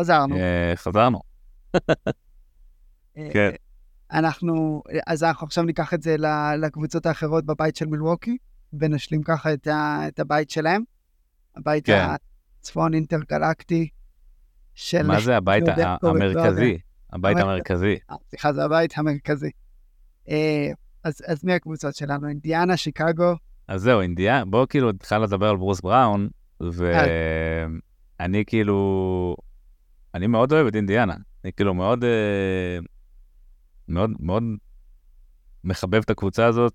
חזרנו. אה, חזרנו. אה, כן. אנחנו, אז אנחנו עכשיו ניקח את זה לקבוצות האחרות בבית של מילווקי, ונשלים ככה את, ה, את הבית שלהם. הבית כן. הצפון אינטרגלקטי של... מה זה הבית. המרכזי? הבית המרכז- המרכזי. אה, סליחה, זה הבית המרכזי. אז, אז מי הקבוצות שלנו? אינדיאנה, שיקגו, אז זהו, אינדיאנה, בואו כאילו התחלנו לדבר על ברוס בראון, ואני כאילו, אני מאוד אוהב את אינדיאנה. אני כאילו מאוד, אה, מאוד, מאוד מחבב את הקבוצה הזאת,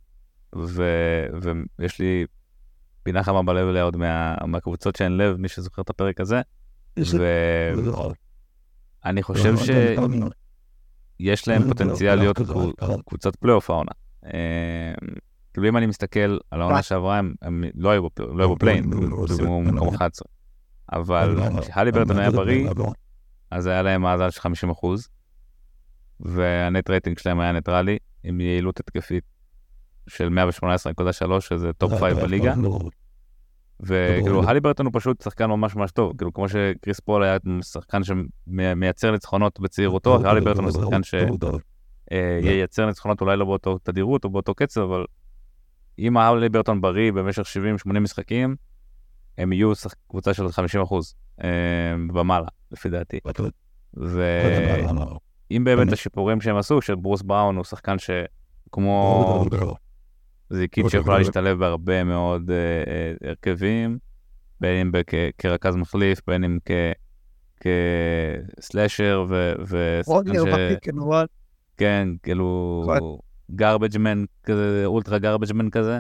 ו, ויש לי פינה חמה בלב אליה עוד מה, מהקבוצות שאין לב, מי שזוכר את הפרק הזה, ואני חושב שיש להם פוטנציאל להיות קבוצ- קבוצת פלייאוף העונה. אה, כאילו אם אני מסתכל על העונה שעברה, הם, לא היו בפל- לא היו ב play-in, הם סיימו מקום 11. אבל כשהליברטון היה בריא, אז היה להם מאזן של 50 אחוז, וה net rating שלהם היה ניטרלי, עם יעילות התקפית של 118.3, שזה טופ 5 בליגה, וכאילו הליברטון הוא פשוט שחקן ממש ממש טוב, כאילו כמו שקריס פול היה שחקן שמייצר ניצחונות בצעירותו, הליברטון הוא שחקן שייצר ניצחונות אולי לא באותו תדירות או באותו קצב, אבל אם הלי ברטון בריא במשך 70-80 משחקים, הם יהיו קבוצה של 50 אחוז ומעלה, לפי דעתי. ואם באמת השיפורים שהם עשו, שברוס בראון הוא שחקן שכמו זיקית שיכולה להשתלב בהרבה מאוד אה, אה, הרכבים, בין אם כרכז מחליף, בין אם כ- כסלאשר, ו- אנד רול. כן, כאילו, garbage man כזה, ultra garbage man כזה.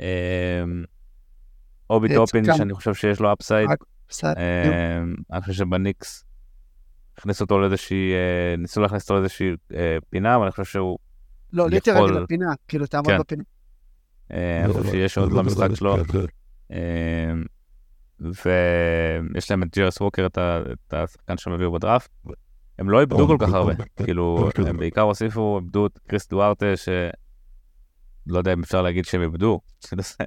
אמ, אובי אה, טופין, שחקן- שאני חושב שיש לו upside. אמ, אני חושב שבניקס הכניסו אותו לאיזושהי, אה, ניסו להכניס אותו לאיזושהי אה, פינה, אבל אני חושב שהוא, לא, לי יכול- תרד לפינה, כאילו תעמוד כן. בפינה. אה, אני חושב שיש עוד במשחק שלו. אמ, ויש להם את ג'ראס ווקר, את השחקן שהם הביאו בדראפט. הם לא איבדו כל כך הרבה, כאילו, הם בעיקר הוסיפו, איבדו את קריס דוארטה, ש... לא יודע אם אפשר להגיד שהם איבדו.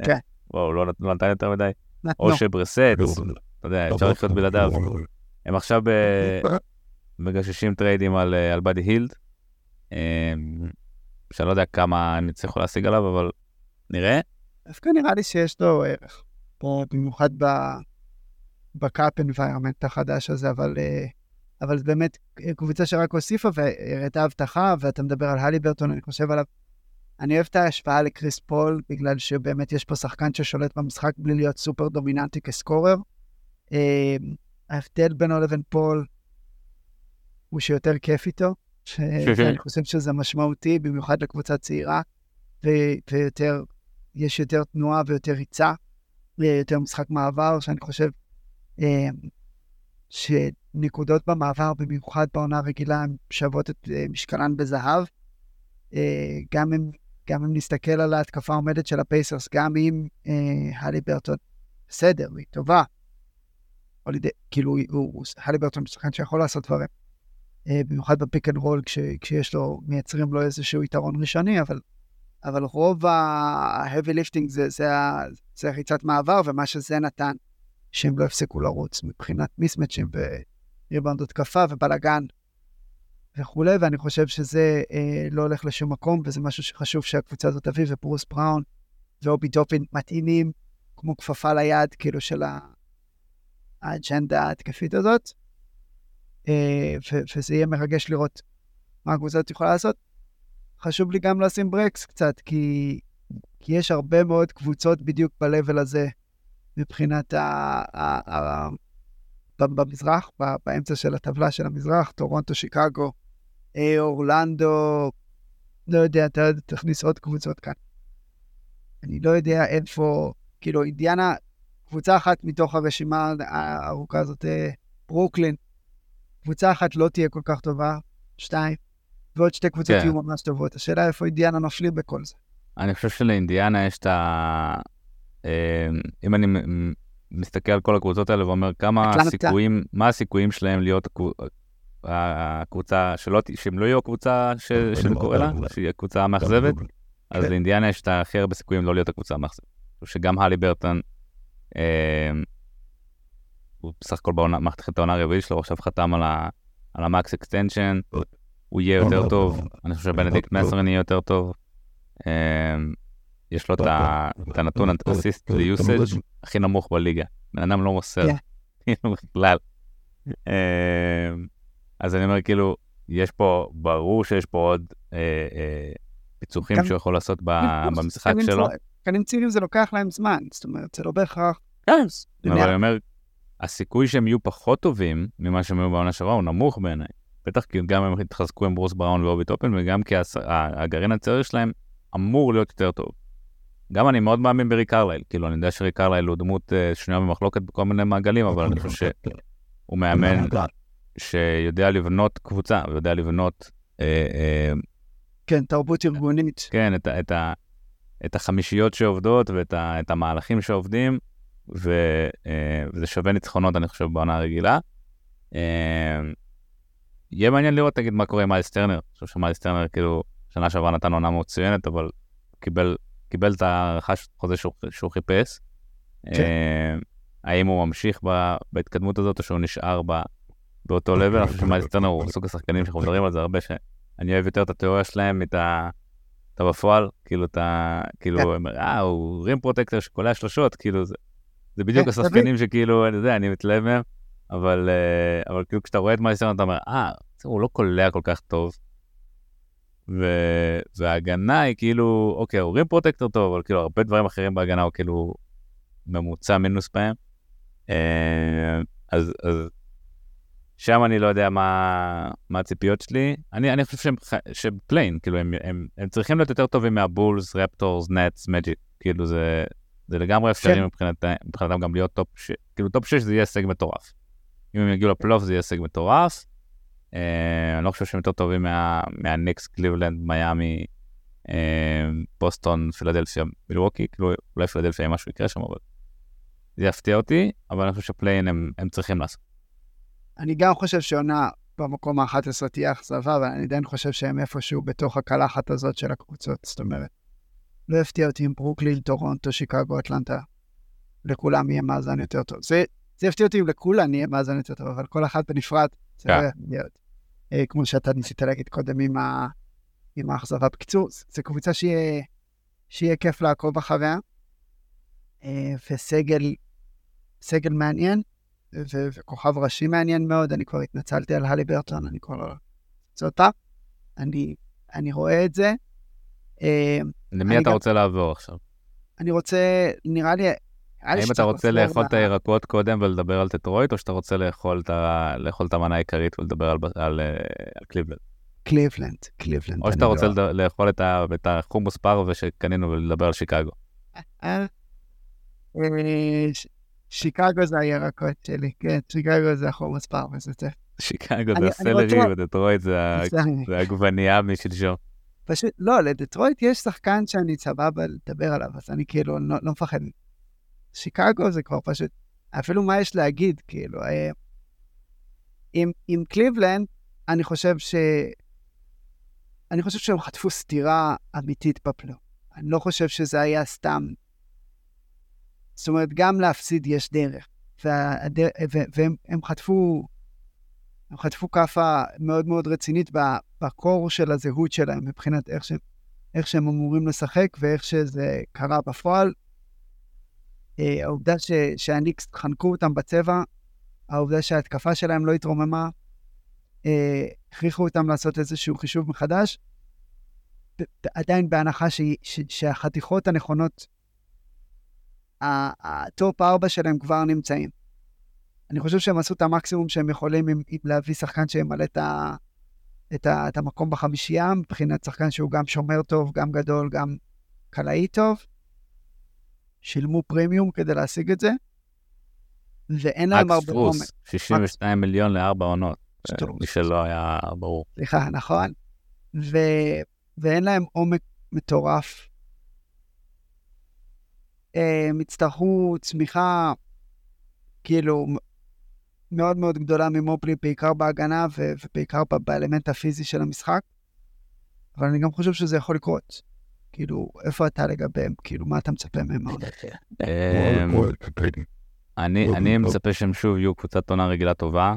כן. וואו, לא לא נתן יותר מדי. אושה ברסט, אתה יודע, אפשר לחיות בלעדיו. הם עכשיו ב- מגששים טריידים על אה, על באדי הילד, אמ, שאני לא יודע כמה הם יצליחו להשיג עליו, אבל נראה. דווקא נראה לי שיש לו ערך. פה במיוחד ב- ב cap environment החדש הזה, אבל, אה, אבל זה באמת קבוצה שרק הוסיפה והראתה הבטחה, ואתה מדבר על הליברטון, אני חושב עליו. אני אוהב את ההשוואה לקריס פול, בגלל שבאמת יש פה שחקן ששולט במשחק בלי להיות סופר דומיננטי כ scorer. אה, ההבדל בינו לבין פול הוא שיותר כיף איתו, ש- ואני חושב שזה משמעותי, במיוחד לקבוצה צעירה, ויותר, יש יותר תנועה ויותר ריצה, ויותר משחק מעבר, שאני חושב אה, שנקודות במעבר, במיוחד בעונה הרגילה, הן שוות את אה, משקלן בזהב. אה, גם אם, גם אם נסתכל על ההתקפה העומדת של הפייסרס, גם אם אה, הליברטון, בסדר, היא טובה. על ידי, כאילו, הוא- הוא, הליברטון הוא שחקן שיכול לעשות דברים. אה, במיוחד ב pick and roll, כש, כשיש לו, מייצרים לו איזשהו יתרון ראשוני, אבל, אבל רוב ה-heavy lifting זה, זה, זה ריצת מעבר, ומה שזה נתן, שהם לא הפסיקו לרוץ מבחינת מיסמצ'ים וריבאונד התקפה ובלאגן וכולי, ואני חושב שזה אה, לא הולך לשום מקום, וזה משהו שחשוב שהקבוצה הזאת תביא, וברוס בראון ואובי טופין מתאימים כמו כפפה ליד, כאילו, של ה- האג'נדה ההתקפית הזאת. אה, וזה יהיה מרגש לראות מה הקבוצה הזאת יכולה לעשות. חשוב לי גם לשים ברקס קצת, כי, כי יש הרבה מאוד קבוצות בדיוק ב-level הזה, מבחינת ה... ה, ה ב- במזרח, באמצע של הטבלה של המזרח, טורונטו, שיקגו, אה, אורלנדו, לא יודע, אתה תכניס עוד קבוצות כאן. אני לא יודע איפה, כאילו, אינדיאנה, קבוצה אחת מתוך הרשימה הארוכה הזאת, אה, ברוקלין, קבוצה אחת לא תהיה כל כך טובה, שתיים, ועוד שתי קבוצות כן. יהיו ממש טובות. השאלה איפה אינדיאנה נופלים בכל זה. אני חושב שלאינדיאנה יש את ה... אה, אם אני מסתכל על כל הקבוצות האלה ואומר כמה. הסיכויים, מה הסיכויים שלהם להיות הקבוצ- הקבוצה, שלא, שהם לא יהיו הקבוצה שאני קורא לה, שהיא הקבוצה המאכזבת, אז כן. לאינדיאנה יש את הכי הרבה סיכויים לא להיות הקבוצה המאכזבת. שגם הלי ברטון, הוא בסך הכל במערכת את העונה הרביעית שלו, עכשיו חתם על, ה max extension, הוא יהיה יותר טוב, אני חושב שבנדיקט מת'ורין יהיה יותר טוב. אמ, יש לו את הנתון assist ל usage הכי נמוך בליגה. בן אדם לא מוסר, כאילו בכלל. אמ, אז אני אומר, כאילו, יש פה, ברור שיש פה עוד אה, אה, פיצוחים שהוא יכול לעשות במשחק שלו. קנים צעירים זה לוקח להם זמן, זאת אומרת, זה לא בהכרח... כן, אבל אני אומר, הסיכוי שהם יהיו פחות טובים ממה שהם היו בעונה שעברה הוא נמוך בעיניי. בטח כי גם הם התחזקו עם ברוס בראון ואובי טופין, וגם כי הגרעין הצעיר שלהם אמור להיות יותר טוב. גם אני מאוד מאמין בריק קרלייל, כאילו אני יודע שריק קרלייל הוא דמות uh, שנויה במחלוקת בכל מיני מעגלים, אבל אני חושב שהוא מאמן שיודע לבנות קבוצה, ויודע לבנות... כן, תרבות ארגונית. כן, את, את, את, את החמישיות שעובדות ואת ה, את המהלכים שעובדים, ו, uh, וזה שווה ניצחונות, אני חושב, בעונה הרגילה. Uh, יהיה מעניין לראות, תגיד, מה קורה עם מיילס טרנר. אני חושב שמיילס טרנר, כאילו, שנה שעברה נתן עונה מצוינת, אבל קיבל, קיבל את ההערכה של חוזה שהוא, שהוא חיפש. כן. אה, האם הוא ממשיך ב, בהתקדמות הזאת, או שהוא נשאר ב, באותו level? אני חושב שמיילס טרנר הוא סוג השחקנים שאנחנו מדברים על זה הרבה, שאני אוהב יותר את התיאוריה שלהם, את ה... אתה בפועל, כאילו אתה, כאילו, כן. אה, הוא rim protector שקולע שלושות, כאילו זה, זה בדיוק כן, השחקנים שכאילו, אני יודע, אני מתלהב מהם, אבל, uh, אבל כאילו כשאתה רואה את מיילס טרנר אתה אומר, אה, הוא לא קולע כל כך טוב. ו... וההגנה היא כאילו, אוקיי, הוא rim protector טוב, אבל כאילו הרבה דברים אחרים בהגנה הוא כאילו ממוצע מינוס בהם. Uh, אז, אז שם אני לא יודע מה, מה הציפיות שלי. אני, אני חושב שהם, שהם play-in, כאילו הם, הם, הם צריכים להיות יותר טובים מהבולס, ראפטורס, נטס, מג'יק. כאילו זה, זה לגמרי אפשרי כן. מבחינת, מבחינתם גם להיות top 6, כאילו top 6 זה יהיה הישג מטורף. אם הם יגיעו לפלייאוף זה יהיה הישג מטורף. אה, אני לא חושב שהם יותר טובים מהניקס, קליבלנד, מיאמי, אה, בוסטון, פילדלפיה, מילווקי, כאילו אולי פילדלפיה משהו יקרה שם, אבל זה יפתיע אותי, אבל אני חושב ש play-in הם, הם צריכים לעשות. אני גם חושב שעונה במקום ה-11 תהיה אכזבה, אבל אני עדיין חושב שהם איפשהו בתוך הקלחת הזאת של הקבוצות, זאת אומרת. לא יפתיע אותי אם ברוקלין, טורונטו, שיקגו, אטלנטה, לכולם יהיה מאזן יותר טוב. זה זה יפתיע אותי אם לכולן יהיה מאזן יותר טוב, אבל כל אחת בנפרד זה לא להיות. אה, כמו שאתה ניסית להגיד קודם עם, ה... עם האכזבה. בקיצור, זו קבוצה שיהיה, שיהיה כיף לעקוב אחריה, אה, וסגל סגל מעניין. וכוכב ראשי מעניין מאוד. אני כבר התנצלתי על הלי ברטון, אני כבר לא רוצה אותה. אני, אני רואה את זה. אה, למי אתה גם... רוצה לעבור עכשיו? אני רוצה, נראה לי, האם אתה רוצה לאכול את הירקות קודם ולדבר על דטרויט, או שאתה רוצה לאכול את המנה העיקרית ולדבר על קליבלנד? קליבלנד, קליבלנד. או שאתה רוצה לא- לאכול את החומוס פרווה שקנינו ולדבר על שיקגו. שיקגו זה הירקות שלי, כן, שיקגו זה החומוס פרווה, זה זה. שיקגו זה הסלרי ודטרויט זה העגבנייה משלשום. פשוט, לא, לדטרויט יש שחקן שאני סבבה לדבר עליו, אז אני כאילו לא, לא מפחד. שיקגו זה כבר פשוט, אפילו מה יש להגיד, כאילו, אה, עם, עם קליבלנד, אני חושב ש... אני חושב שהם חטפו סטירה אמיתית בפלו. אני לא חושב שזה היה סתם. זאת אומרת, גם להפסיד יש דרך. והדר... והם הם חטפו, הם חטפו כאפה מאוד מאוד רצינית בקור של הזהות שלהם, מבחינת איך שהם, איך שהם אמורים לשחק ואיך שזה קרה בפועל. אה, העובדה ש, שהניקס חנקו אותם בצבע, העובדה שההתקפה שלהם לא התרוממה, אה, הכריחו אותם לעשות איזשהו חישוב מחדש, עדיין בהנחה ש, ש, שהחתיכות הנכונות, ה top 4 שלהם כבר נמצאים. אני חושב שהם עשו את המקסימום שהם יכולים עם, עם להביא שחקן שימלא את, ה, את, ה, את המקום בחמישייה, מבחינת שחקן שהוא גם שומר טוב, גם גדול, גם קלעי טוב. שילמו פרימיום כדי להשיג את זה, ואין להם הרבה עומק. 62 מיליון לארבע עונות, מי שלא היה ברור. סליחה, נכון. ו... ואין להם עומק מטורף. הם יצטרכו צמיחה, כאילו, מאוד מאוד גדולה ממופלי, בעיקר בהגנה ובעיקר באלמנט הפיזי של המשחק. אבל אני גם חושב שזה יכול לקרות. כאילו, איפה אתה לגביהם? כאילו, מה אתה מצפה מהם מאוד? אמ, אני, אני מצפה שהם שוב יהיו קבוצת עונה רגילה טובה.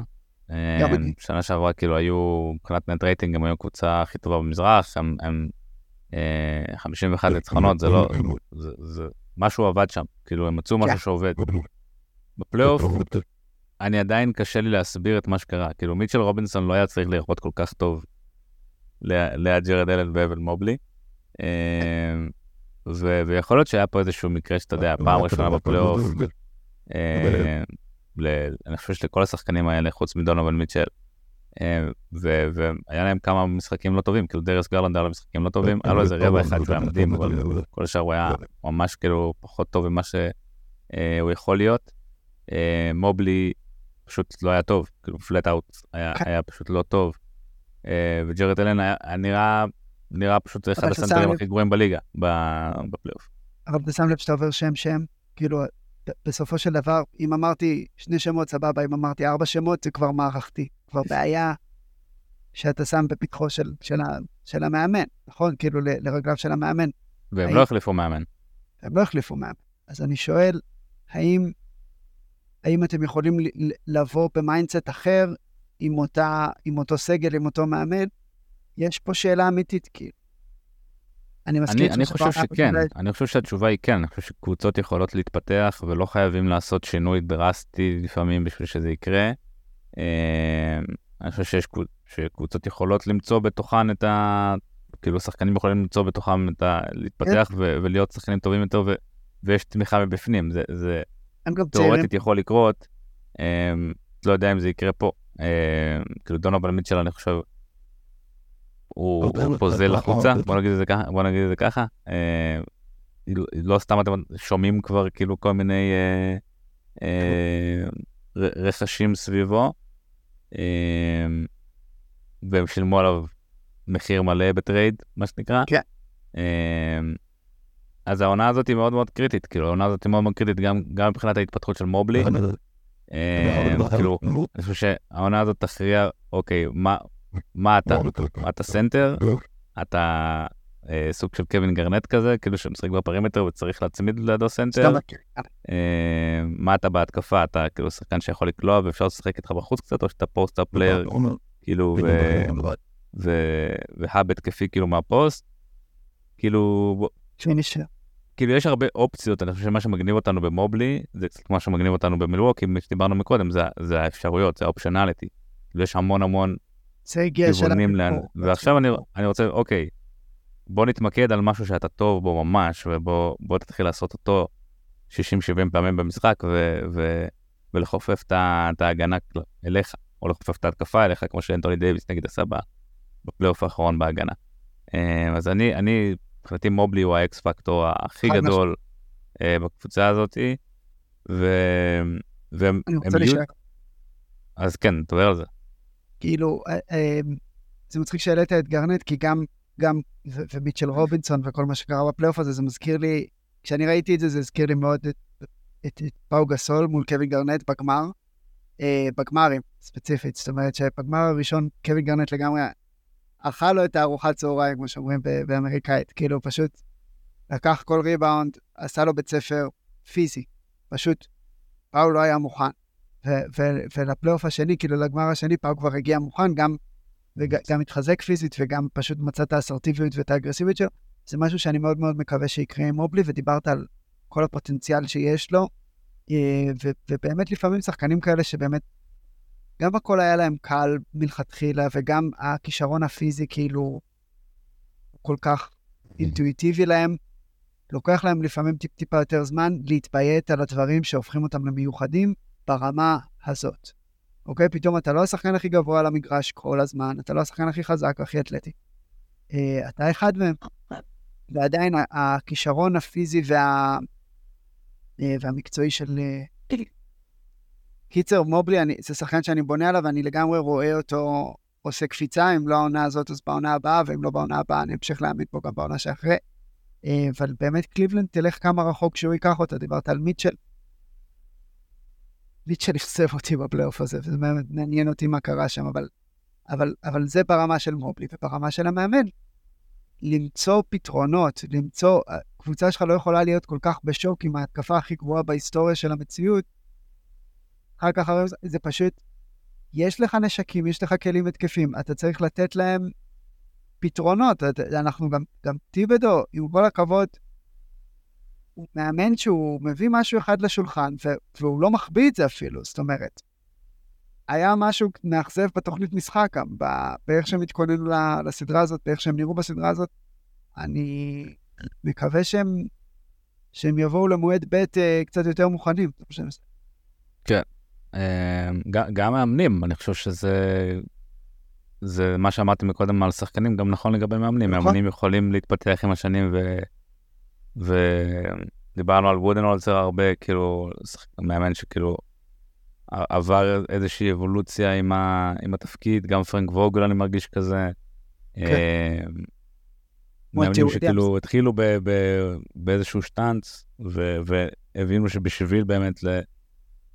אה, שנה שעברה כאילו היו, מבחינת נט רייטינג, הם היו הקבוצה הכי טובה במזרח, הם, הם 51 ניצחונות, זה לא, זה, זה משהו עבד שם, כאילו הם מצאו משהו כן. שעובד. בפלייאוף, אני עדיין קשה לי להסביר את מה שקרה, כאילו מיטשל רובינסון לא היה צריך לראות כל כך טוב ליד ג'רט אלן ואוון מובלי. אה, ויכול להיות שהיה פה איזשהו מקרה שאתה יודע, פעם ראשונה בפלייאוף, אה, אני חושב שלכל השחקנים האלה, חוץ מדונובן מיטשל, והיה להם כמה משחקים לא טובים, כאילו דריוס גרלנד היה לו משחקים לא טובים, היה לו איזה רבע אחד שהוא היה מדהים, אבל כל השאר הוא היה ממש כאילו פחות טוב ממה שהוא יכול להיות. מובלי פשוט לא היה טוב, כאילו פלט אאוט היה פשוט לא טוב. וג'רד אלן היה נראה נראה פשוט אחד הסנטרים הכי גרועים בליגה, בפלייאוף. אבל אתה שם לב שאתה עובר שם שם, כאילו, בסופו של דבר, אם אמרתי שני שמות, סבבה, אם אמרתי ארבע שמות, זה כבר מערכתי. כבר בעיה שאתה שם בפתחו של, של, של המאמן, נכון? כאילו, לרגליו של המאמן. והם האם... לא החליפו מאמן. הם לא החליפו מאמן. אז אני שואל, האם, האם אתם יכולים לבוא ב mindset אחר עם, אותה, עם אותו סגל, עם אותו מאמן, יש פה שאלה אמיתית, כאילו. אני מסכים אני, אני חושב שכן, אולי... אני חושב שהתשובה היא כן, אני חושב שקבוצות יכולות להתפתח ולא חייבים לעשות שינוי דרסטי לפעמים בשביל שזה יקרה. אה, אני חושב שיש שקבוצות יכולות למצוא בתוכן את ה... כאילו שחקנים יכולים למצוא בתוכם את ה... להתפתח כן. ו... ולהיות שחקנים טובים יותר ו... ויש תמיכה מבפנים, זה, זה תאורטית יכול לקרות, אה, לא יודע אם זה יקרה פה. אה, כאילו דונובל מיטשל אני חושב הוא פוזל החוצה, בוא נגיד את זה ככה, בוא נגיד את זה ככה. אה, לא סתם אתם שומעים כבר כאילו כל מיני אה, אה, רכשים סביבו, והם שילמו עליו מחיר מלא ב trade, מה שנקרא. כן. אז העונה הזאת היא מאוד מאוד קריטית, כאילו העונה הזאת היא מאוד מאוד קריטית גם, גם מבחינת ההתפתחות של מובלי. כאילו, אני חושב שהעונה הזאת תכריע, אוקיי, מה, מה אתה? אתה center? אתה אה, סוג של קווין גארנט כזה, כאילו שמשחק ב perimeter וצריך להצמיד לידו center? אה, מה אתה בהתקפה? אתה כאילו שחקן שיכול לקלוע ואפשר לשחק איתך בחוץ קצת, או שאתה post-up player, כאילו, ו hub התקפי כאילו מהפוסט? כאילו... כאילו יש הרבה אופציות, אני חושב שמה שמגניב אותנו במובלי, זה קצת מה שמגניב אותנו במילווקי, שדיברנו מקודם, זה, זה האפשרויות, זה ה optionality. יש המון המון זה הגיע כיוונים לאן. ועכשיו אני, אני רוצה, אוקיי, בוא נתמקד על משהו שאתה טוב בו ממש, ובוא תתחיל לעשות אותו 60-70 פעמים במשחק, ו, ו, ולכופף את ההגנה אליך, או לכופף את ההתקפה אליך, כמו שאנטוני דייוויס נגיד עשה בפלייאוף האחרון בהגנה. אה, אז אני, אני, מבחינתי מובלי הוא ה X factor הכי גדול אה, בקבוצה הזאת, והם יהיו... אז כן, תדבר על זה. כאילו, אה, אה, זה מצחיק שהעלית את גארנט, כי גם, גם, ומיטשל רובינסון וכל מה שקרה בפלייאוף הזה, זה מזכיר לי, כשאני ראיתי את זה, זה הזכיר לי מאוד את, את, את פאו גסול מול קווין גארנט בגמר, אה, בגמרים ספציפית, זאת אומרת שבגמר הראשון קווין גארנט לגמרי אכל לו את הארוחת צהריים, כמו שאומרים באמריקאית, כאילו פשוט לקח כל ריבאונד, עשה לו בית ספר פיזי, פשוט פאו לא היה מוכן. ולפלייאוף השני, כאילו לגמר השני, פאו כבר הגיע מוכן, גם, וגם התחזק פיזית וגם פשוט מצא את האסרטיביות ואת האגרסיביות שלו. זה משהו שאני מאוד מאוד מקווה שיקרה עם מובלי, ודיברת על כל הפוטנציאל שיש לו, אה, ו, ובאמת לפעמים שחקנים כאלה שבאמת, גם הכל היה להם קל מלכתחילה, וגם הכישרון הפיזי כאילו כל כך אינטואיטיבי להם, לוקח להם לפעמים טיפ-טיפה יותר זמן להתביית על הדברים שהופכים אותם למיוחדים, ברמה הזאת. אוקיי? פתאום אתה לא השחקן הכי גבוה על המגרש כל הזמן, אתה לא השחקן הכי חזק והכי אתלטי. Uh, אתה אחד מהם. ועדיין הכישרון הפיזי וה... uh, והמקצועי של... Uh, קיצר, מובלי, אני, זה שחקן שאני בונה עליו, ואני לגמרי רואה אותו עושה קפיצה, אם לא העונה הזאת, אז בעונה הבאה, ואם לא בעונה הבאה, אני אמשיך להעמיד פה גם בעונה שאחרי. Uh, אבל באמת קליבלנד תלך כמה רחוק שהוא ייקח אותה, דיברת על מיטשל. ליטשל אכזב אותי בפלייאוף הזה, וזה באמת מעניין אותי מה קרה שם, אבל, אבל, אבל זה ברמה של מובלי וברמה של המאמן. למצוא פתרונות, למצוא, הקבוצה שלך לא יכולה להיות כל כך בשוק עם ההתקפה הכי גבוהה בהיסטוריה של המציאות, אחר כך זה פשוט, יש לך נשקים, יש לך כלים התקפים, אתה צריך לתת להם פתרונות. אנחנו גם, גם טיבדו, עם כל הכבוד, הוא מאמן שהוא מביא משהו אחד לשולחן, והוא לא מחביא את זה אפילו, זאת אומרת. היה משהו מאכזב בתוכנית משחק גם, באיך שהם התכוננו לסדרה הזאת, באיך שהם נראו בסדרה הזאת. אני מקווה שהם, שהם יבואו למועד ב' אה, קצת יותר מוכנים. כן. אה, גם מאמנים, אני חושב שזה זה מה שאמרתי מקודם על שחקנים, גם נכון לגבי מאמנים. נכון. מאמנים יכולים להתפתח עם השנים, ו... ודיברנו על וודנולצר הרבה, כאילו, מאמן שכאילו עבר איזושהי אבולוציה עם, ה... עם התפקיד, גם פרנק ווגל אני מרגיש כזה. כן. אה, מאמנים שכאילו התחילו ב... ב... באיזשהו שטאנץ, ו... והבינו שבשביל באמת ל...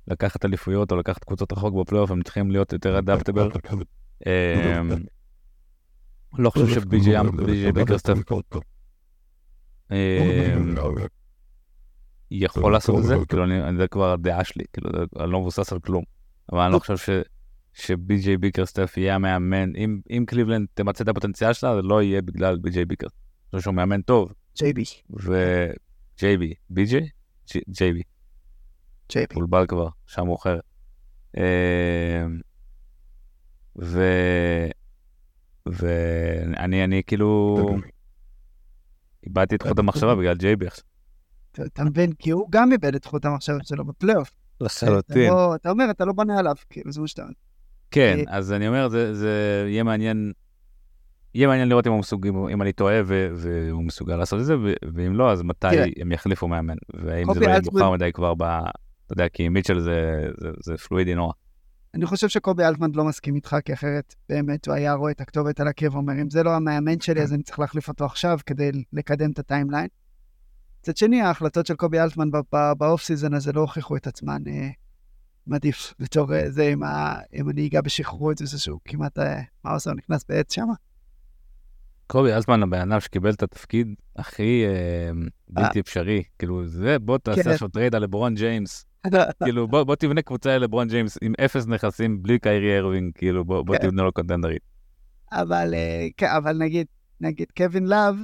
לקחת אליפויות או לקחת קבוצות רחוק בפלייאוף, הם צריכים להיות יותר אדפטבל. אמ, לא חושב שבי.ג'יי ביקרסטף אמ, יכול לעשות את זה, כאילו זה כבר הדעה שלי, כאילו אני לא מבוסס על כלום, אבל אני לא חושב שבי.ג'יי ביקרסטף יהיה המאמן, אם קליבלנד תמצא את הפוטנציאל שלה, זה לא יהיה בגלל בי.ג'יי ביקרסטף. אני חושב שהוא מאמן טוב. ג'יי-בי. וג'יי-בי, בי.ג'יי? ג'יי-בי. ג'יי-בי. בולבל כבר, שעה מאוחרת. אמ, ו... ואני, אני כאילו... איבדתי את חוט המחשבה בגלל ג'ייבי עכשיו. אתה מבין? כי הוא גם איבד את חוט המחשבה שלו בפלייאוף. לחלוטין. לא- אתה אומר, אתה לא בונה עליו, כאילו, זה מה שאתה אומר. כן, אה, אז אני אומר, זה יהיה מעניין, יהיה מעניין לראות אם הוא מסוג, אם אני טועה והוא מסוגל לעשות את זה, ואם לא, אז מתי הם יחליפו מאמן, והאם זה לא יהיה מאוחר מדי כבר ב... אתה יודע, כי מיטשל זה פלואידי נורא. אני חושב שקובי אלטמן לא מסכים איתך, כי אחרת באמת הוא היה רואה את הכתובת על הקיר ואומר, אם זה לא המאמן שלי, אז אני צריך להחליף אותו עכשיו כדי לקדם את הטיימליין. מצד שני, ההחלטות של קובי אלטמן באוף סיזון הזה לא הוכיחו את עצמן אה, מעדיף בתור אה, זה עם, ה, עם הנהיגה בשחררות, זה שהוא כמעט, אה, מה עושה, הוא נכנס בעץ שם? קובי אלטמן הבן אדם שקיבל את התפקיד הכי אה, בלתי אפשרי, כאילו זה, בוא תעשה כן. עכשיו טרייד על לברון ג'יימס. כאילו, בוא, בוא תבנה קבוצה ללברון ג'יימס עם אפס נכסים, בלי קיירי ארווינג, כאילו, בוא, בוא כן. תבנה לו contender ית. אבל, אה, אבל נגיד, נגיד קווין לאב,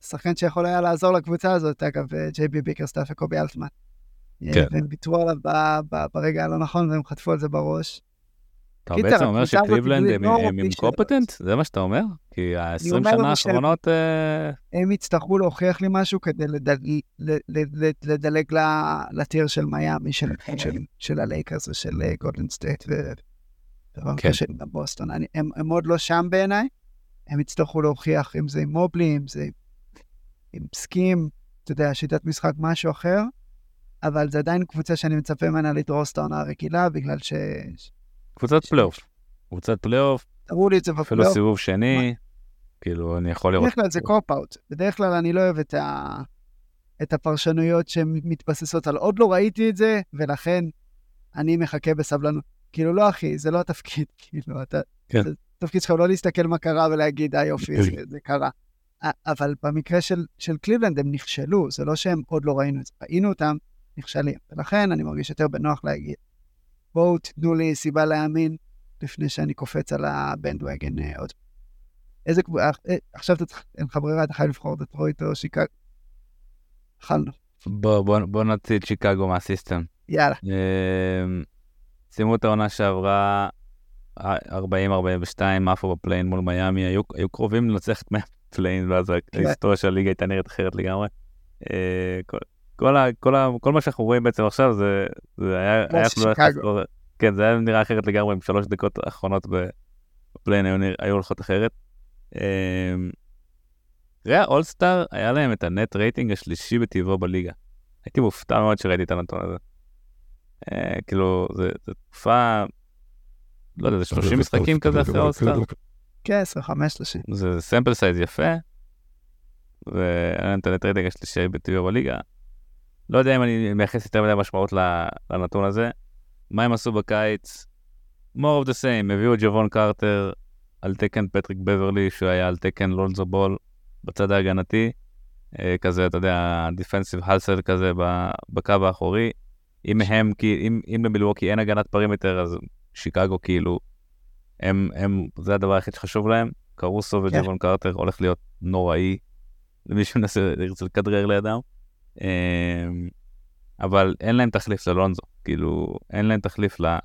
שחקן שיכול היה לעזור לקבוצה הזאת, אגב, אה, ג'יי בי ביקרסטאף וקובי אלטמן. אה, כן. והם ויתרו עליו ברגע הלא נכון, והם חטפו על זה בראש. אתה בעצם אומר שקליבלנד הם עם קופטנט? זה מה שאתה אומר? כי ה-20 שנה האחרונות... אה, הם יצטרכו להוכיח לי משהו כדי לדלג ל tier של מיאמי, של הלייקרס ושל גולדן סטייט ודבר של בוסטון. הם עוד לא שם בעיניי, הם יצטרכו להוכיח אם זה עם מובלי, אם זה עם סקים, אתה יודע, שיטת משחק, משהו אחר, אבל זה עדיין קבוצה שאני מצפה ממנה לדרוס את העונה הרגילה, בגלל ש... קבוצת פלייאוף. קבוצת פלייאוף. תראו לי את זה בפלייאוף. אפילו סיבוב שני, כאילו, אני יכול לראות. בדרך כלל זה cop-out. בדרך כלל אני לא אוהב את, ה... את הפרשנויות שמתבססות על עוד לא ראיתי את זה, ולכן אני מחכה בסבלנות. כאילו, לא, אחי, זה לא התפקיד. כאילו, אתה... כן. התפקיד שלך לא להסתכל מה קרה ולהגיד, אה, יופי, זה, זה קרה. אבל במקרה של, של קליבלנד הם נכשלו, זה לא שהם עוד לא ראינו את זה. ראינו אותם נכשלים. ולכן אני מרגיש יותר בנוח להגיד, בואו תתנו לי סיבה להאמין לפני שאני קופץ על ה bandwagon אה, עוד. איזה קבוצה, אה, עכשיו אתה צריך, אין לך ברירה, אתה חייב לבחור דטרויט או שיקגו. אכלנו. בוא, בוא, בוא נוציא את שיקגו מה system. יאללה. אמ, סיימו את העונה שעברה 40-42, עפו ב play-in מול מיאמי, היו, היו קרובים לנצח את play-in, ואז כן. ההיסטוריה של הליגה הייתה נראית אחרת לגמרי. אה, כל, ה, כל, ה, כל מה שאנחנו רואים בעצם עכשיו זה, זה היה, היה שיקגו. כן, זה היה נראה אחרת לגמרי, עם שלוש דקות האחרונות ב play-in היו, היו הולכות אחרת. תראה, אמ, האולסטאר, היה להם את ה net rating השלישי בטיבו בליגה. הייתי מופתע מאוד שראיתי את הנתון הזה. אה, כאילו, זו תקופה, לא יודע, זה 30 משחקים כזה אחרי האולסטאר. כן, 25, 30. זה sample size יפה, והיה להם את ה net rating השלישי בטיבו בליגה. לא יודע אם אני מייחס יותר מדי משמעות לנתון הזה. מה הם עשו בקיץ? more of the same, הביאו את ג'בון קרטר על תקן פטריק בברלי, שהוא היה על תקן לונזו בול בצד ההגנתי. אה, כזה, אתה יודע, defensive hustle כזה בקו האחורי. אם הם, כי אם, אם במילווקי אין הגנת perimeter, אז שיקגו כאילו, הם, הם, זה הדבר היחיד שחשוב להם. קרוסו כן. וג'בון קרטר הולך להיות נוראי למי שמנסה, ירצה לכדרר לידם. אמ, אבל אין להם תחליף ללונזו, כאילו, אין להם תחליף ל,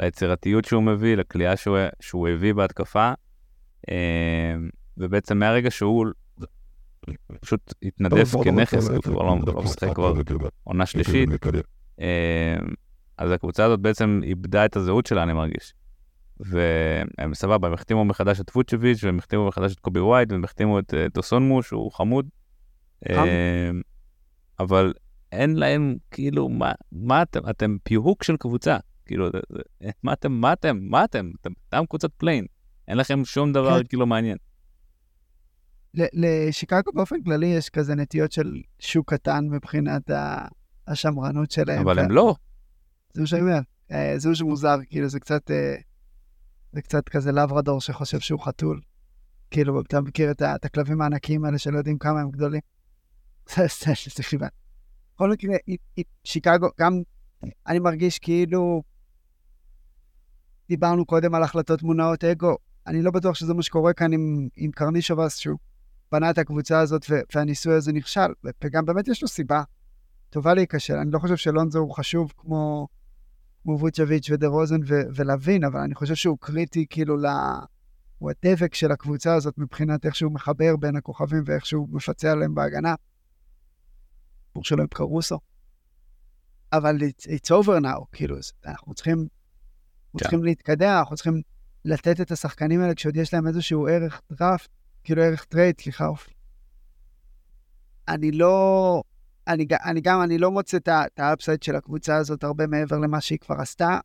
ליצירתיות שהוא מביא, לכלייה שהוא, שהוא הביא בהתקפה. אמ, ובעצם מהרגע שהוא פשוט התנדף כנכס, הוא כבר לא משחק כבר עונה שלישית, אמ, אז הקבוצה הזאת בעצם איבדה את הזהות שלה, אני מרגיש. והם סבבה, הם החתימו מחדש את ווצ'ביץ', והם החתימו מחדש את קובי ווייד, והם החתימו את אה, דוסונמו, שהוא חמוד. אבל אין להם, כאילו, מה, מה אתם, אתם פיהוק של קבוצה. כאילו, זה- מה אתם, מה אתם, מה אתם? אתם סתם קבוצת play-in. אין לכם שום דבר כן. כאילו מעניין. לשיקגו באופן כללי יש כזה נטיות של שוק קטן מבחינת השמרנות שלהם. אבל הם ו- לא. זה מה שאני אומר. אה, זה מה שמוזר, כאילו זה קצת, אה, זה קצת כזה לברדור שחושב שהוא חתול. כאילו, אתה מכיר את הכלבים הענקיים האלה שלא יודעים כמה הם גדולים? חיבה. בכל מקרה, שיקגו, גם אני מרגיש כאילו, דיברנו קודם על החלטות מונעות אגו, אני לא בטוח שזה מה שקורה כאן עם, עם קרנישובס, שהוא בנה את הקבוצה הזאת והניסוי הזה נכשל, וגם באמת יש לו סיבה טובה להיכשל. אני לא חושב שלונזו הוא חשוב כמו, כמו ווצ'ביץ' ודה רוזן ו- ולווין, אבל אני חושב שהוא קריטי כאילו ל... הוא הדבק של הקבוצה הזאת מבחינת איך שהוא מחבר בין הכוכבים ואיך שהוא מפצה עליהם בהגנה. סיפור שלו עם קרוסו. אבל it's, it's over now, כאילו, אנחנו צריכים, אנחנו כן. צריכים להתקדם, אנחנו צריכים לתת את השחקנים האלה כשעוד יש להם איזשהו ערך דראפט, כאילו ערך טרייד, סליחה. אוף. אני לא, אני, אני גם, אני לא מוצא את ה upside של הקבוצה הזאת הרבה מעבר למה שהיא כבר עשתה.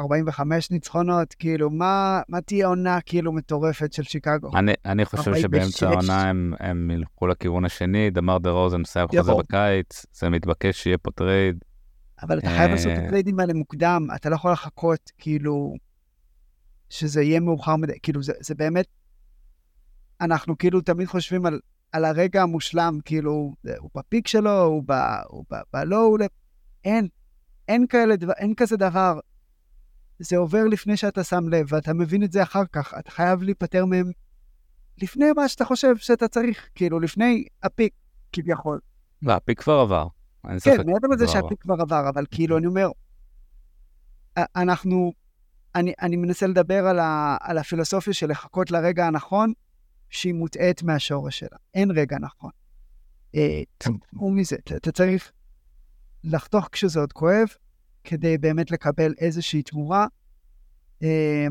45 ניצחונות, כאילו, מה, מה תהיה עונה כאילו מטורפת של שיקגו? אני, אני חושב 46. שבאמצע העונה הם, הם ילכו לכיוון השני, דמאר דה רוזן מסיים יכול. בקיץ, זה מתבקש שיהיה פה טרייד. אבל אתה חייב לעשות את אה. הטריידים האלה מוקדם, אתה לא יכול לחכות, כאילו, שזה יהיה מאוחר מדי, כאילו, זה, זה באמת, אנחנו כאילו תמיד חושבים על, על הרגע המושלם, כאילו, הוא ב peak שלו, הוא ב... הוא ב... ב low, אין, אין כאלה אין כזה דבר. זה עובר לפני שאתה שם לב, ואתה מבין את זה אחר כך, אתה חייב להיפטר מהם לפני מה שאתה חושב שאתה צריך, כאילו, לפני הפיק, כביכול. לא, הפיק כבר עבר. כן, מעבר לזה. שהפיק כבר עבר, אבל כאילו, אני אומר, א- אנחנו, אני, אני מנסה לדבר על, ה, על הפילוסופיה של לחכות לרגע הנכון, שהיא מוטעית מהשורש שלה. אין רגע נכון. אה, תשמעו מזה, אתה- אתה צריך לחתוך כשזה עוד כואב, כדי באמת לקבל איזושהי תמורה. אה,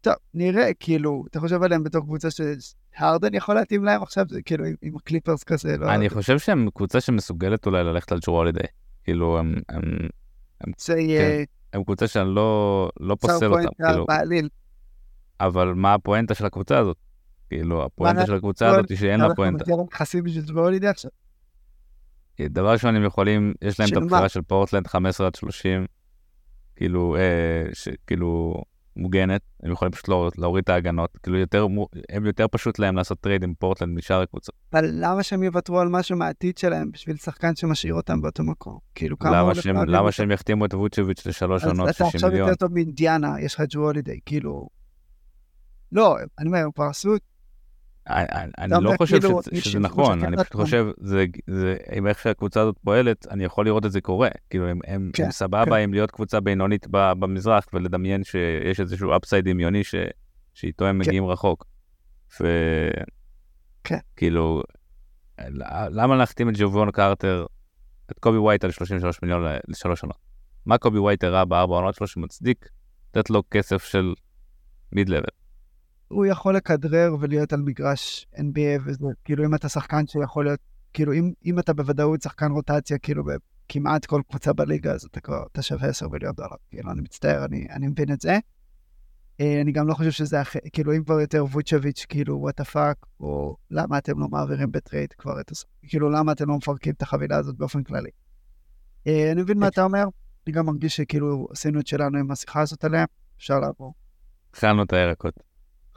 טוב, נראה, כאילו, אתה חושב עליהם בתור קבוצה שהרדן יכול להתאים להם עכשיו, כאילו עם, הקליפרס כזה, לא... אני חושב שהם קבוצה שמסוגלת אולי ללכת על ג'רו הולידיי. כאילו, הם, הם, זה יהיה הם קבוצה שאני לא, לא פוסל אותם, כאילו, בעליל. אבל מה הפואנטה של הקבוצה הזאת? כאילו, הפואנטה של הקבוצה הזאת היא שאין לה אנחנו פואנטה. בקרן נכסים בשביל זה בהולידי עכשיו. דבר ראשון, הם יכולים, יש להם את? הבחירה של פורטלנד 15 עד 30, כאילו, אה, ש, כאילו, מוגנת, הם יכולים פשוט להוריד, להוריד את ההגנות, כאילו, יותר, הם יותר פשוט להם לעשות טרייד עם פורטלנד משאר הקבוצות. אבל למה שהם יוותרו על משהו מהעתיד שלהם בשביל שחקן שמשאיר אותם באותו מקום? כאילו, כמה למה שהם, למה? שהם יחתימו את ווצ'ביץ' לשלוש אז עונות אתה 60 עכשיו מיליון? יותר טוב מאינדיאנה, יש לך ג'ו הולידי, כאילו... לא, אני אומר, הם כבר עשו אני, לא חושב כאילו, שזה, נכון, אני פשוט. חושב, זה, זה, עם איך שהקבוצה הזאת פועלת, אני יכול לראות את זה קורה. כאילו, הם, הם, כן, הם סבבה כן. עם להיות קבוצה בינונית במזרח, ולדמיין שיש איזשהו upside דמיוני ש, שאיתו הם כן. מגיעים רחוק. כן. וכאילו, למה להחתים את ג'בון קרטר, את קובי ווייט על 33 מיליון לשלוש עונות? מה קובי ווייט הראה בארבע עונות שלו שמצדיק לתת לו כסף של מיד לבל? הוא יכול לכדרר ולהיות על מגרש NBA וזה, כאילו אם אתה שחקן שיכול להיות, כאילו אם, אם אתה בוודאות שחקן רוטציה, כאילו בכמעט כל קבוצה בליגה, אז אתה כבר, אתה שווה 10 מיליון דולר, כאילו אני מצטער, אני, אני מבין את זה. אה, אני גם לא חושב שזה אחר, כאילו אם כבר יותר ווצ'ביץ', כאילו what the fuck, או למה אתם לא מעבירים בטרייד כבר את הס... כאילו למה אתם לא מפרקים את החבילה הזאת באופן כללי. אה, אני מבין מה אתה אומר, אני גם מרגיש שכאילו עשינו את שלנו עם השיחה הזאת עליהם, אפשר לעבור. אכלנו את הירקות.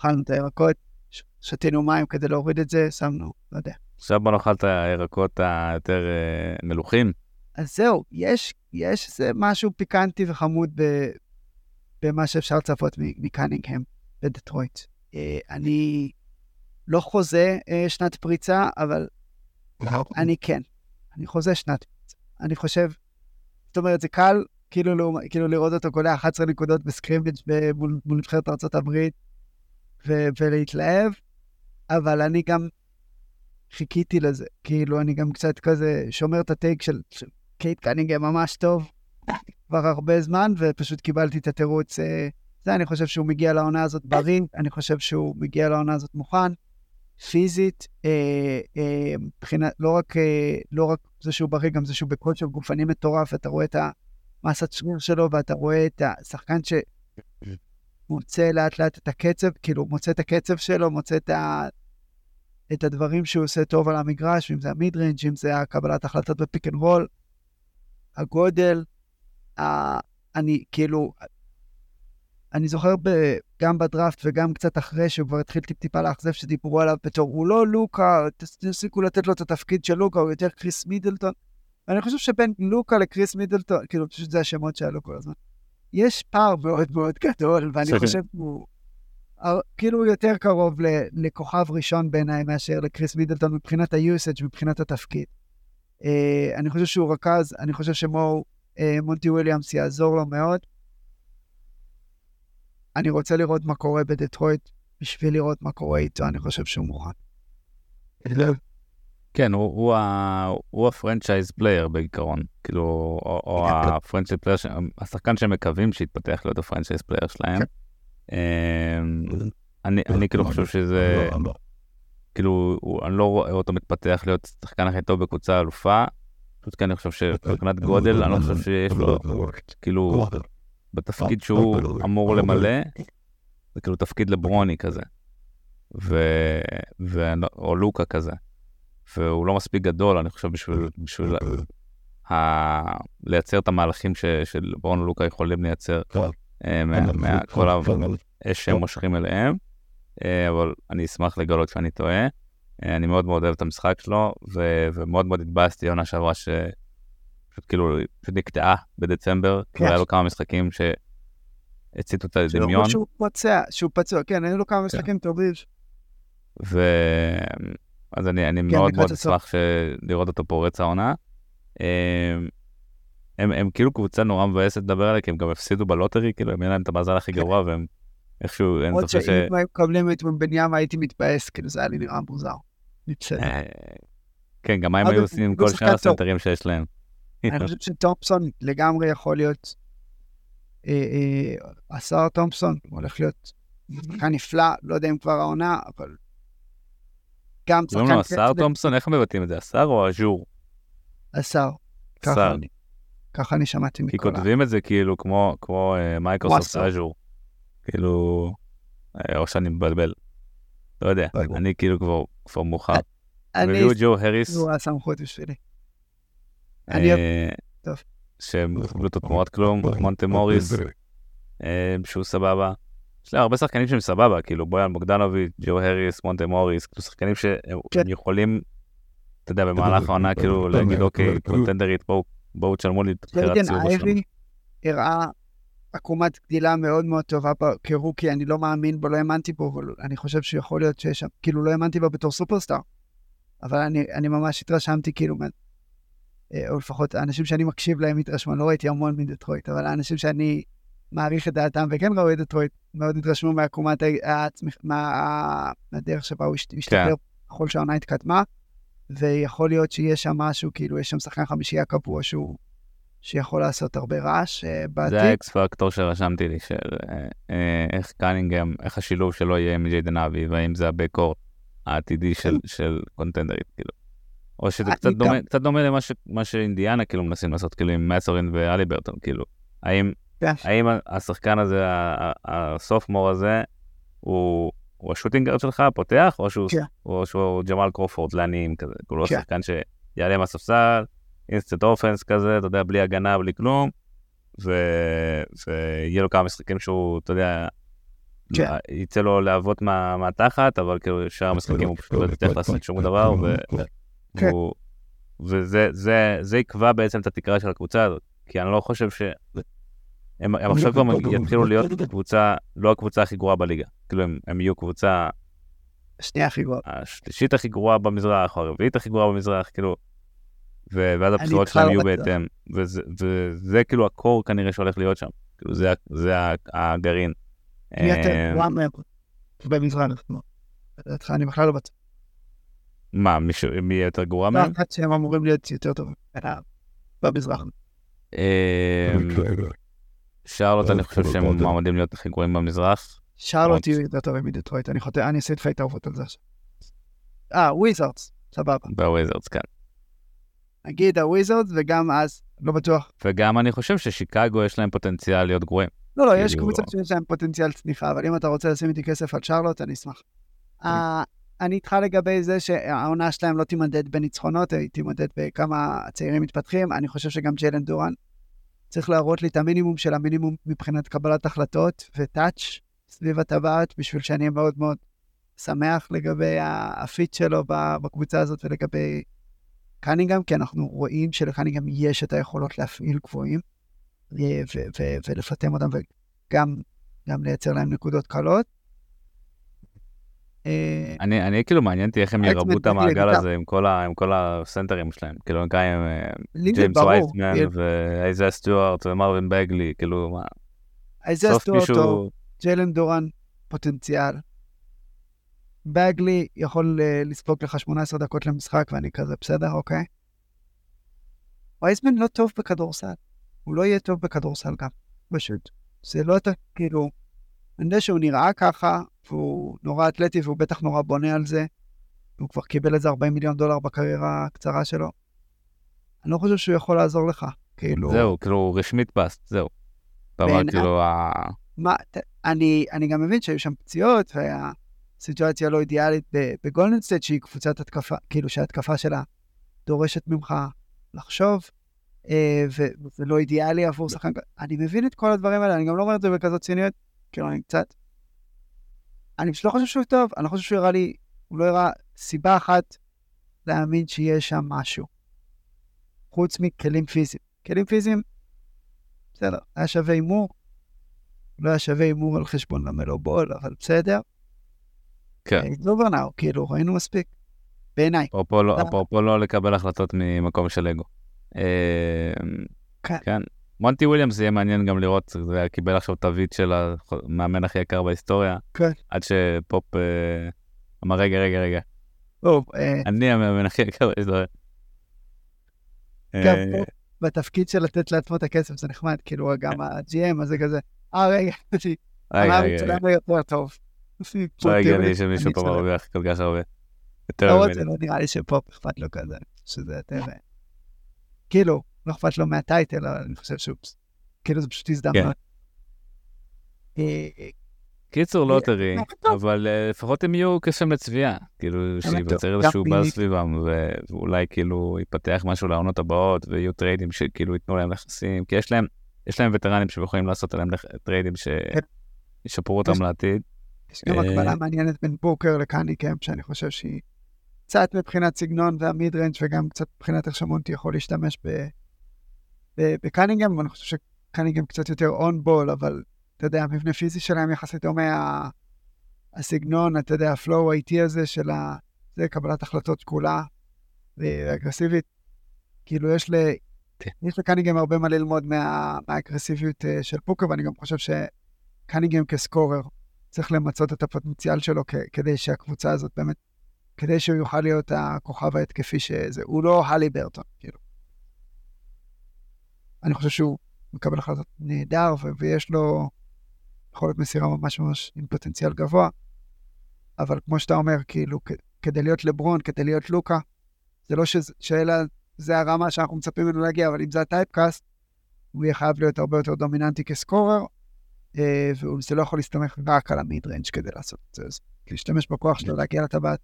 אכלנו את הירקות, שתינו מים כדי להוריד את זה, שמנו, לא יודע. עכשיו בוא נאכל את הירקות היותר אה, מלוכים. אז זהו, יש, יש איזה משהו פיקנטי וחמוד ב, במה שאפשר לצפות מקנינגהם בדטרויט. אה, אני לא חוזה אה, שנת פריצה, אבל אני כן. אני חוזה שנת פריצה. אני חושב, זאת אומרת, זה קל כאילו, כאילו לראות אותו קולע 11 נקודות ב scrimmage מול, מול נבחרת ארה"ב ו- ולהתלהב, אבל אני גם חיכיתי לזה. כאילו, אני גם קצת כזה שומר את ה take של, של קייד קנינגהם ממש טוב כבר הרבה זמן, ופשוט קיבלתי את התירוץ. אה, זה, אני חושב שהוא מגיע לעונה הזאת בריא, אני חושב שהוא מגיע לעונה הזאת מוכן, פיזית, אה, אה, מבחינת, לא רק, אה, לא רק זה שהוא בריא, גם זה שהוא בכושר גופני מטורף, אתה רואה את המסת שריר שלו, ואתה רואה את השחקן שמוצא לאט לאט את הקצב, כאילו, מוצא את הקצב שלו, מוצא את ה... את הדברים שהוא עושה טוב על המגרש, אם זה ה mid range, אם זה הקבלת החלטות ב pick and roll, הגודל, ה... אני כאילו, אני זוכר ב... גם בדראפט וגם קצת אחרי שהוא כבר התחיל טיפ-טיפה לאכזב שדיברו עליו בתור, הוא לא לוקה, תפסיקו לתת לו את התפקיד של לוקה, הוא יותר קריס מידלטון. ואני חושב שבין לוקה לקריס מידלטון, כאילו, פשוט זה השמות שעלו כל הזמן. יש פער מאוד מאוד גדול, ואני חושב שהוא כאילו הוא יותר קרוב לכוכב ראשון בעיניי מאשר לקריס מידלטון מבחינת ה-usage, מבחינת התפקיד. Uh, אני חושב שהוא רכז, אני חושב שמו uh, מונטי וויליאמס יעזור לו מאוד. אני רוצה לראות מה קורה בדטרויט בשביל לראות מה קורה איתו, אני חושב שהוא מוכן. כן, הוא, הוא, הוא ה franchise player בעיקרון, כאילו, או, או ה franchise player, השחקן שהם מקווים שיתפתח להיות ה franchise player שלהם. כן. אמ, אני, אני כאילו חושב שזה, כאילו, אני לא רואה אותו מתפתח להיות שחקן הכי טוב בקבוצה אלופה, פשוט כי אני חושב שמבחינת גודל, אני לא חושב שיש לו, כאילו, בתפקיד שהוא אמור למלא, זה כאילו תפקיד לברוני כזה, ו, ו, או לוקה כזה, והוא לא מספיק גדול, אני חושב, בשביל, בשביל ה, לייצר את המהלכים ש, שלברון ולוקה יכולים לייצר. אה, מכל האש שהם מושכים אליהם, אה, אבל אני אשמח לגלות שאני טועה. אה, אני מאוד מאוד אוהב את המשחק שלו, ומאוד מאוד התבאסתי עונה שעברה שפשוט כאילו, פשוט נקטעה בדצמבר, כי היה לו כמה משחקים שהציתו את הדמיון. שהוא פצוע, שהוא פצוע, כן, היו לו כמה כן. משחקים טובים. אז אני, אני כן, מאוד מאוד אשמח לראות אותו פורץ העונה. הם, הם כאילו קבוצה נורא מבאסת לדבר עליה, כי הם גם הפסידו בלוטרי, כאילו, הם אין להם את המזל הכי כן. גרוע, והם איכשהו, אין ספק ש... עוד שאם היו מקבלים את בניאמה הייתי מתבאס, כאילו, זה היה לי נראה מוזר. אה, כן, גם מה הם היו עושים עם כל שאר הסנטרים שיש להם. אני חושב שטומפסון לגמרי יכול להיות, אה, אה, השר טומפסון הולך להיות שחקן נפלא, לא יודע אם כבר העונה, אבל גם שחקן... לא, לא, השר טומפסון, איך מבטאים את זה, השר או הז'ור? השר. השר. ככה אני שמעתי מכל. כי כותבים את זה כאילו כמו, כמו מייקרוסופט אז'ור. כאילו, uh, או שאני מבלבל. לא יודע, אני כאילו כבר, כבר מוכר. אני... הביאו ג'ו הריס. הוא הסמכות בשבילי. אני... טוב. שהם קיבלו אותו תמורת כלום, מונטה מוריס, שהוא סבבה. יש להם הרבה שחקנים שהם סבבה, כאילו בויאן בוגדנוביץ', ג'ו הריס, מונטה מוריס, כאילו שחקנים שהם כן. יכולים, אתה יודע, במהלך העונה כאילו להגיד אוקיי, קונטנדרית, בואו בואו תשלמו לי את בחירת סיבוב שלנו. איירי הראה עקומת גדילה מאוד מאוד טובה כרוקי, אני לא מאמין בו, לא האמנתי בו, אבל אני חושב שיכול להיות שיש שם, כאילו לא האמנתי בו בתור סופרסטאר, אבל אני, אני ממש התרשמתי כאילו, אה, או לפחות האנשים שאני מקשיב להם התרשמו, לא ראיתי המון מדטרויט, אבל האנשים שאני מעריך את דעתם וכן ראו את דטרויט, מאוד התרשמו מעקומת העצמך, מה, מהדרך שבה הוא השתפר כן. ככל שהעונה התקדמה. ויכול להיות שיש שם משהו, כאילו, יש שם שחקן חמישייה קבוע שהוא, שיכול לעשות הרבה רעש uh, בעתיד. זה האקס פקטור שרשמתי לי, של uh, uh, איך קנינגהם, איך השילוב שלו יהיה עם ג'יידן אבי, והאם זה הבקור העתידי של, כן. של קונטנדרית, כאילו. או שזה קצת דומה, קצת דומה למה ש, שאינדיאנה כאילו מנסים לעשות, כאילו עם מסורין ואלי ברטון, כאילו. האם. האם השחקן הזה, הסופמור הזה, הוא הוא ה shooting guard שלך, פותח, או שהוא, כן. או שהוא ג'מאל קרופורד לעניים כזה, כאילו כן. שחקן שיעלה מהספסל, instant offense כזה, אתה יודע, בלי הגנה, בלי כלום, ו... ויהיה לו כמה משחקים שהוא, אתה יודע, כן. יצא לו להוות מה- מהתחת, אבל כאילו שאר המשחקים הוא פשוט לא יצטרך לעשות שום דבר, ו- כן. והוא- וזה זה- זה יקבע בעצם את התקרה של הקבוצה הזאת, כי אני לא חושב ש... הם הם עכשיו כבר יתחילו להיות קבוצה, לא הקבוצה הכי גרועה בליגה. כאילו הם, הם יהיו קבוצה השנייה הכי גרועה. השלישית הכי גרועה במזרח, או הרביעית הכי גרועה במזרח, כאילו, ו- ואז הבחירות שלהם לא יהיו. בהתאם, וזה, וזה כאילו הקור כנראה שהולך להיות שם, כאילו זה, זה הגרעין. מי אה, אתם? וואן מהם. במזרח. אני בכלל לא בטוח. מה, מישהו, מי יהיה יותר גרוע לא מהם? אחת שהם אמורים להיות יותר טובים. אה, במזרח. שרלוט, אני חושב שהם מועמדים להיות הכי גרועים במזרח. שרלוט יהיו יותר טובים מדטרויט. אני חותם, אני אעשה איתך התערבות על זה עכשיו. אה, וויזארדס. סבבה. בוויזרדס, כן. נגיד הוויזארדס וגם אז, לא בטוח. וגם אני חושב ששיקגו יש להם פוטנציאל להיות גרועים. לא, לא, יש כאילו- קבוצות שיש להן פוטנציאל צניחה, אבל אם אתה רוצה לשים איתי כסף על שרלוט, אני אשמח. אה, אני איתך לגבי זה שהעונה שלהם לא תימדד בניצחונות, היא תימדד בכמה הצעירים מתפתחים. אני חושב שגם ג'יילן דורן צריך להראות לי את המינימום של המינימום מבחינת קבלת החלטות ו touch סביב הטבעת, בשביל שאני אהיה מאוד מאוד שמח לגבי ה fit שלו בקבוצה הזאת ולגבי קנינגהם, כי אנחנו רואים שלקנינגהם יש את היכולות להפעיל ו- ולפטם אותם וגם גם לייצר להם נקודות קלות. אה, אני, אני כאילו מעניין אותי איך הם ירבעו את המעגל בית"ר. הזה עם כל, ה, עם כל הסנטרים שלהם. כאילו, גם עם אה, ג'יימס כאילו, ואיזה סטיוארט ומרווין בגלי, כאילו, מה, מישהו... טוב, ג'יילן דורן, פוטנציאל. בגלי יכול אה, לספוג לך 18 דקות למשחק ואני כזה, בסדר, אוקיי? וייסמן לא טוב בכדורסל. הוא לא יהיה טוב בכדורסל גם, פשוט. זה לא, אתה, כאילו, אני יודע שהוא נראה ככה, והוא נורא אתלטי והוא בטח נורא בונה על זה. הוא כבר קיבל איזה 40 מיליון דולר בקריירה הקצרה שלו. אני לא חושב שהוא יכול לעזור לך, כאילו... זהו, כאילו, רשמית bust, זהו. אתה אומר, כאילו, ה- מה, ת- אני, אני גם מבין שהיו שם פציעות, והסיטואציה לא אידיאלית ב- בגולדן סטייט, שהיא קבוצת התקפה, כאילו שההתקפה שלה דורשת ממך לחשוב, אה, ו- וזה לא אידיאלי עבור שחקן. אני מבין את כל הדברים האלה, אני גם לא אומר את זה בכזאת ציניות, כאילו אני קצת... אני פשוט לא חושב שהוא טוב, אני לא חושב שהוא הראה לי, הוא לא הראה סיבה אחת להאמין שיש שם משהו. חוץ מכלים פיזיים. כלים פיזיים, בסדר, היה שווה הימור, לא היה שווה הימור על חשבון למלו בול, אבל בסדר. כן. It's over now, כאילו, ראינו מספיק. בעיניי. אפרופו לא- אפרופו לא לקבל החלטות ממקום של אגו. אה, כן. מונטי וויליאמס יהיה מעניין גם לראות, זה קיבל עכשיו תווית של המאמן הכי יקר בהיסטוריה, כן. עד שפופ אה, אמר, רגע, רגע, רגע, אה, אני המאמן הכי יקר בהיסטוריה. גם אה, פה, בתפקיד של לתת לעצמו את הכסף, זה נחמד, כאילו, גם ה-GM, אז זה כזה, אה, רגע, אני רגע, רגע, רגע. שלנו יותר טוב. לא הגיוני שמישהו פה. מרוויח כל כך הרבה. יותר לא. רוצה, לא נראה לי שפופ אכפת לו כזה, שזה יותר... כאילו, לא אכפת לו מהטייטל, אבל אני חושב שהוא... כאילו, זה פשוט הזדמנות. אה, קיצור, אה, lottery, אה, טוב. אבל אה, לפחות הם יהיו קסם לצפייה, כאילו שייווצר. איזשהו באז. סביבם, ואולי כאילו יתפתח משהו לעונות הבאות, ויהיו טריידים שכאילו ייתנו להם נכסים, כי יש להם, יש להם וטרנים שיכולים לעשות עליהם טריידים שישפרו אותם כן. יש- לעתיד. יש גם אה, הקבלה מעניינת בין בוקר לקנינגהם, שאני חושב שהיא קצת מבחינת סגנון וה mid range וגם קצת מבחינת איך שמונטי יכול להשתמש ב- בקנינגהם, ואני חושב שקנינגהם קצת יותר און בול, אבל אתה יודע, המבנה פיזי שלהם יחסית דומה, הסגנון, אתה יודע, הפלואו האיטי הזה של ה... זה קבלת החלטות שקולה ואגרסיבית. כאילו, יש ל... כן. יש לקנינגהם הרבה מה ללמוד מה... מהאגרסיביות אה, של פוקר, ואני גם חושב שקנינגהם כסקורר צריך למצות את הפוטנציאל שלו כ- כדי שהקבוצה הזאת באמת, כדי שהוא יוכל להיות הכוכב ההתקפי שזה, הוא לא הלי ברטון, כאילו. אני חושב שהוא מקבל החלטות נהדר, ויש לו יכולת מסירה ממש ממש עם פוטנציאל גבוה, אבל כמו שאתה אומר, כאילו, כדי להיות לברון, כדי להיות לוקה, זה לא שאלה, זה הרמה שאנחנו מצפים ממנו להגיע, אבל אם זה ה typecast, הוא יהיה חייב להיות הרבה יותר דומיננטי כ scorer, אה, וזה לא יכול להסתמך רק על ה mid range כדי לעשות את זה. אז להשתמש בכוח שלו להגיע לטבעת,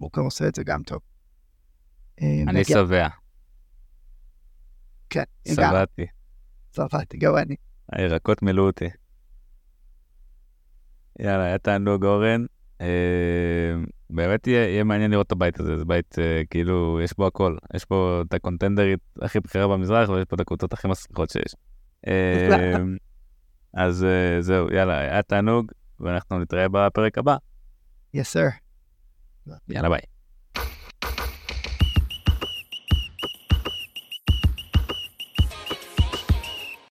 בוקר עושה את זה גם טוב. אה, אני שבע, כן, שבעתי, צרפתי, גם אני. הירקות מילאו אותי. יאללה, היה תענוג אורן. באמת יהיה מעניין לראות את הבית הזה, זה בית כאילו, יש בו הכל. יש פה את הקונטנדרית הכי בכירה במזרח, ויש פה את הקבוצות הכי מסריחות שיש. אז זהו, יאללה, היה תענוג, ואנחנו נתראה בפרק הבא. Yes, sir. יאללה, ביי.